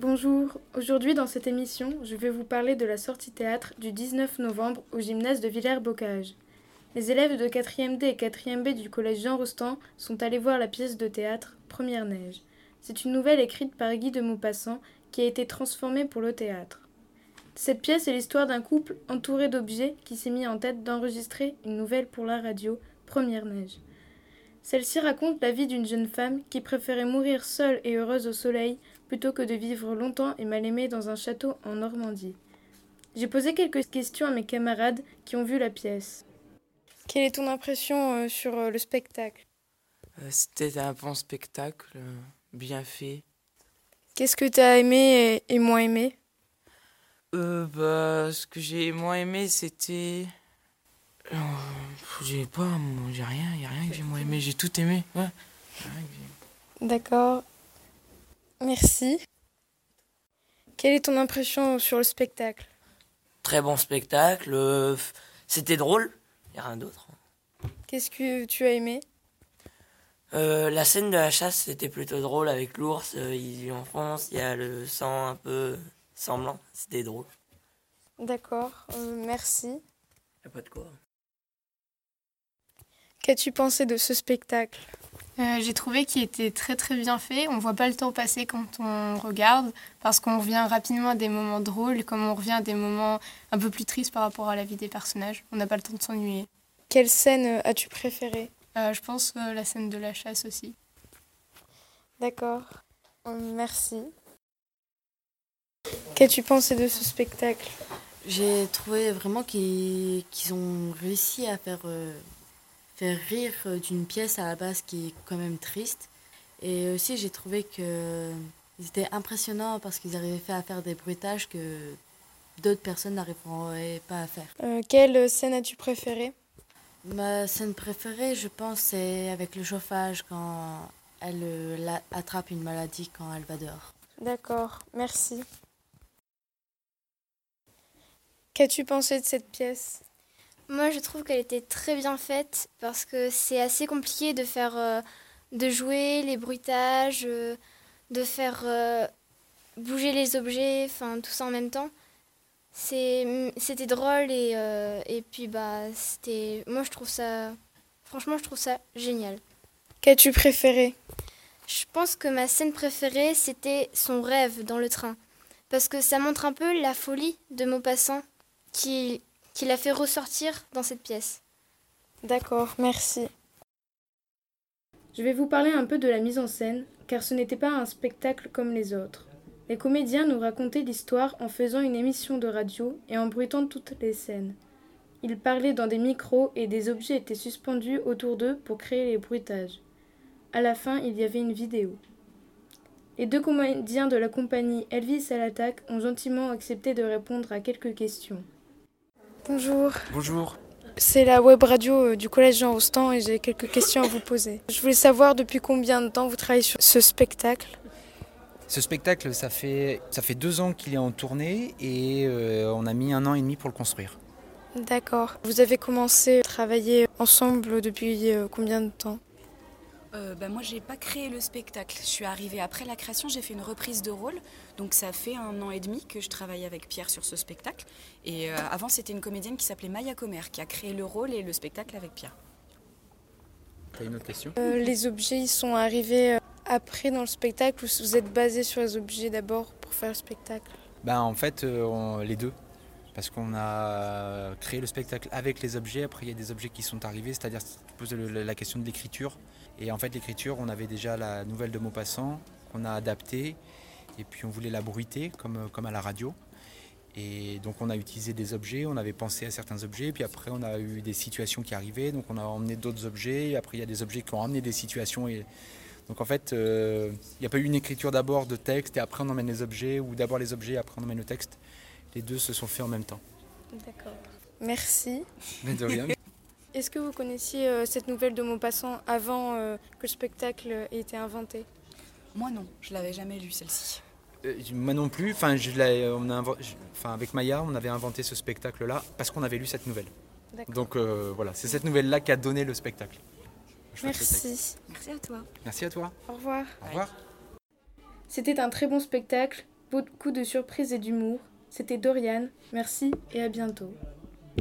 Bonjour, aujourd'hui dans cette émission, je vais vous parler de la sortie théâtre du 19 novembre au gymnase de Villers-Bocage. Les élèves de 4e D et 4e B du collège Jean Rostand sont allés voir la pièce de théâtre Première Neige. C'est une nouvelle écrite par Guy de Maupassant qui a été transformée pour le théâtre. Cette pièce est l'histoire d'un couple entouré d'objets qui s'est mis en tête d'enregistrer une nouvelle pour la radio, Première Neige. Celle-ci raconte la vie d'une jeune femme qui préférait mourir seule et heureuse au soleil plutôt que de vivre longtemps et mal aimée dans un château en Normandie. J'ai posé quelques questions à mes camarades qui ont vu la pièce. Quelle est ton impression euh, sur euh, le spectacle? Euh, C'était un bon spectacle, bien fait. Qu'est-ce que tu as aimé et, moins aimé? Euh, bah, ce que j'ai moins aimé, c'était. Euh, j'ai pas. J'ai rien, y a rien que j'ai moins aimé. J'ai tout aimé, ouais. D'accord. Merci. Quelle est ton impression sur le spectacle? Très bon spectacle. euh, c'était drôle. Y a rien d'autre. Qu'est-ce que tu as aimé? Euh, la scène de la chasse, c'était plutôt drôle avec l'ours. euh, il lui enfonce, il y a le sang un peu semblant. C'était drôle. D'accord, euh, merci. Y a pas de quoi. Qu'as-tu pensé de ce spectacle? Euh, J'ai trouvé qu'il était très très bien fait. On voit pas le temps passer quand on regarde parce qu'on revient rapidement à des moments drôles, comme on revient à des moments un peu plus tristes par rapport à la vie des personnages. On n'a pas le temps de s'ennuyer. Quelle scène euh, as-tu préférée? Euh, je pense euh, la scène de la chasse aussi. D'accord, merci. Qu'as-tu pensé de ce spectacle? J'ai trouvé vraiment qu'ils qu'ils ont réussi à faire, euh, faire rire euh, d'une pièce à la base qui est quand même triste. Et aussi, j'ai trouvé que ils étaient impressionnants parce qu'ils arrivaient à faire des bruitages que d'autres personnes n'arriveraient pas à faire. Euh, Quelle scène as-tu préférée? Ma scène préférée, je pense, c'est avec le chauffage quand elle euh, la- attrape une maladie quand elle va dehors. D'accord, merci. Qu'as-tu pensé de cette pièce? Moi, je trouve qu'elle était très bien faite parce que c'est assez compliqué de faire, euh, de jouer les bruitages, euh, de faire euh, bouger les objets, enfin tout ça en même temps. C'est, c'était drôle et, et puis bah c'était, moi je trouve ça, franchement je trouve ça génial. Qu'as-tu préféré? Je pense que ma scène préférée c'était son rêve dans le train parce que ça montre un peu la folie de Maupassant qui, qui l'a fait ressortir dans cette pièce. D'accord, merci. Je vais vous parler un peu de la mise en scène, car ce n'était pas un spectacle comme les autres. Les comédiens nous racontaient l'histoire en faisant une émission de radio et en bruitant toutes les scènes. Ils parlaient dans des micros et des objets étaient suspendus autour d'eux pour créer les bruitages. À la fin, il y avait une vidéo. Les deux comédiens de la compagnie Elvis à l'attaque ont gentiment accepté de répondre à quelques questions. Bonjour. Bonjour. C'est la web radio euh, du collège Jean Rostand et j'ai quelques questions à vous poser. Je voulais savoir depuis combien de temps vous travaillez sur ce spectacle? Ce spectacle, ça fait, ça fait deux ans qu'il est en tournée et euh, on a mis un an et demi pour le construire. D'accord. Vous avez commencé à travailler ensemble depuis euh, combien de temps? Euh, bah, moi, j'ai pas créé le spectacle. Je suis arrivée après la création, j'ai fait une reprise de rôle. Donc, ça fait un an et demi que je travaille avec Pierre sur ce spectacle. Et euh, avant, c'était une comédienne qui s'appelait Maya Comer qui a créé le rôle et le spectacle avec Pierre. T'as une autre question? Euh, Les objets, ils sont arrivés euh, après dans le spectacle ou vous êtes basé sur les objets d'abord pour faire le spectacle? Ben, En fait, on- les deux. Parce qu'on a créé le spectacle avec les objets. Après, il y a des objets qui sont arrivés, c'est-à-dire tu poses la question de l'écriture. Et en fait, l'écriture, on avait déjà la nouvelle de Maupassant qu'on a adaptée. Et puis, on voulait la bruiter comme, à la radio. Et donc, on a utilisé des objets, on avait pensé à certains objets. Puis après, on a eu des situations qui arrivaient. Donc, on a emmené d'autres objets. Et après, il y a des objets qui ont emmené des situations. Donc, en fait, euh, il n'y a pas eu une écriture d'abord de texte et après, on emmène les objets. Ou d'abord les objets et après, on emmène le texte. Les deux se sont faits en même temps. D'accord. Merci. Mais de rien. Est-ce que vous connaissiez euh, cette nouvelle de Maupassant avant euh, que le spectacle ait été inventé? Moi, non, je l'avais jamais lu celle-ci. Euh, moi non plus. Enfin, je on a invo- je- enfin, avec Maya, on avait inventé ce spectacle-là parce qu'on avait lu cette nouvelle. D'accord. Donc euh, voilà, c'est cette nouvelle-là qui a donné le spectacle. Spectacle. Merci. Merci à toi. Merci à toi. Au revoir. Au revoir. C'était un très bon spectacle beaucoup de surprises et d'humour. C'était Dorian, merci et à bientôt.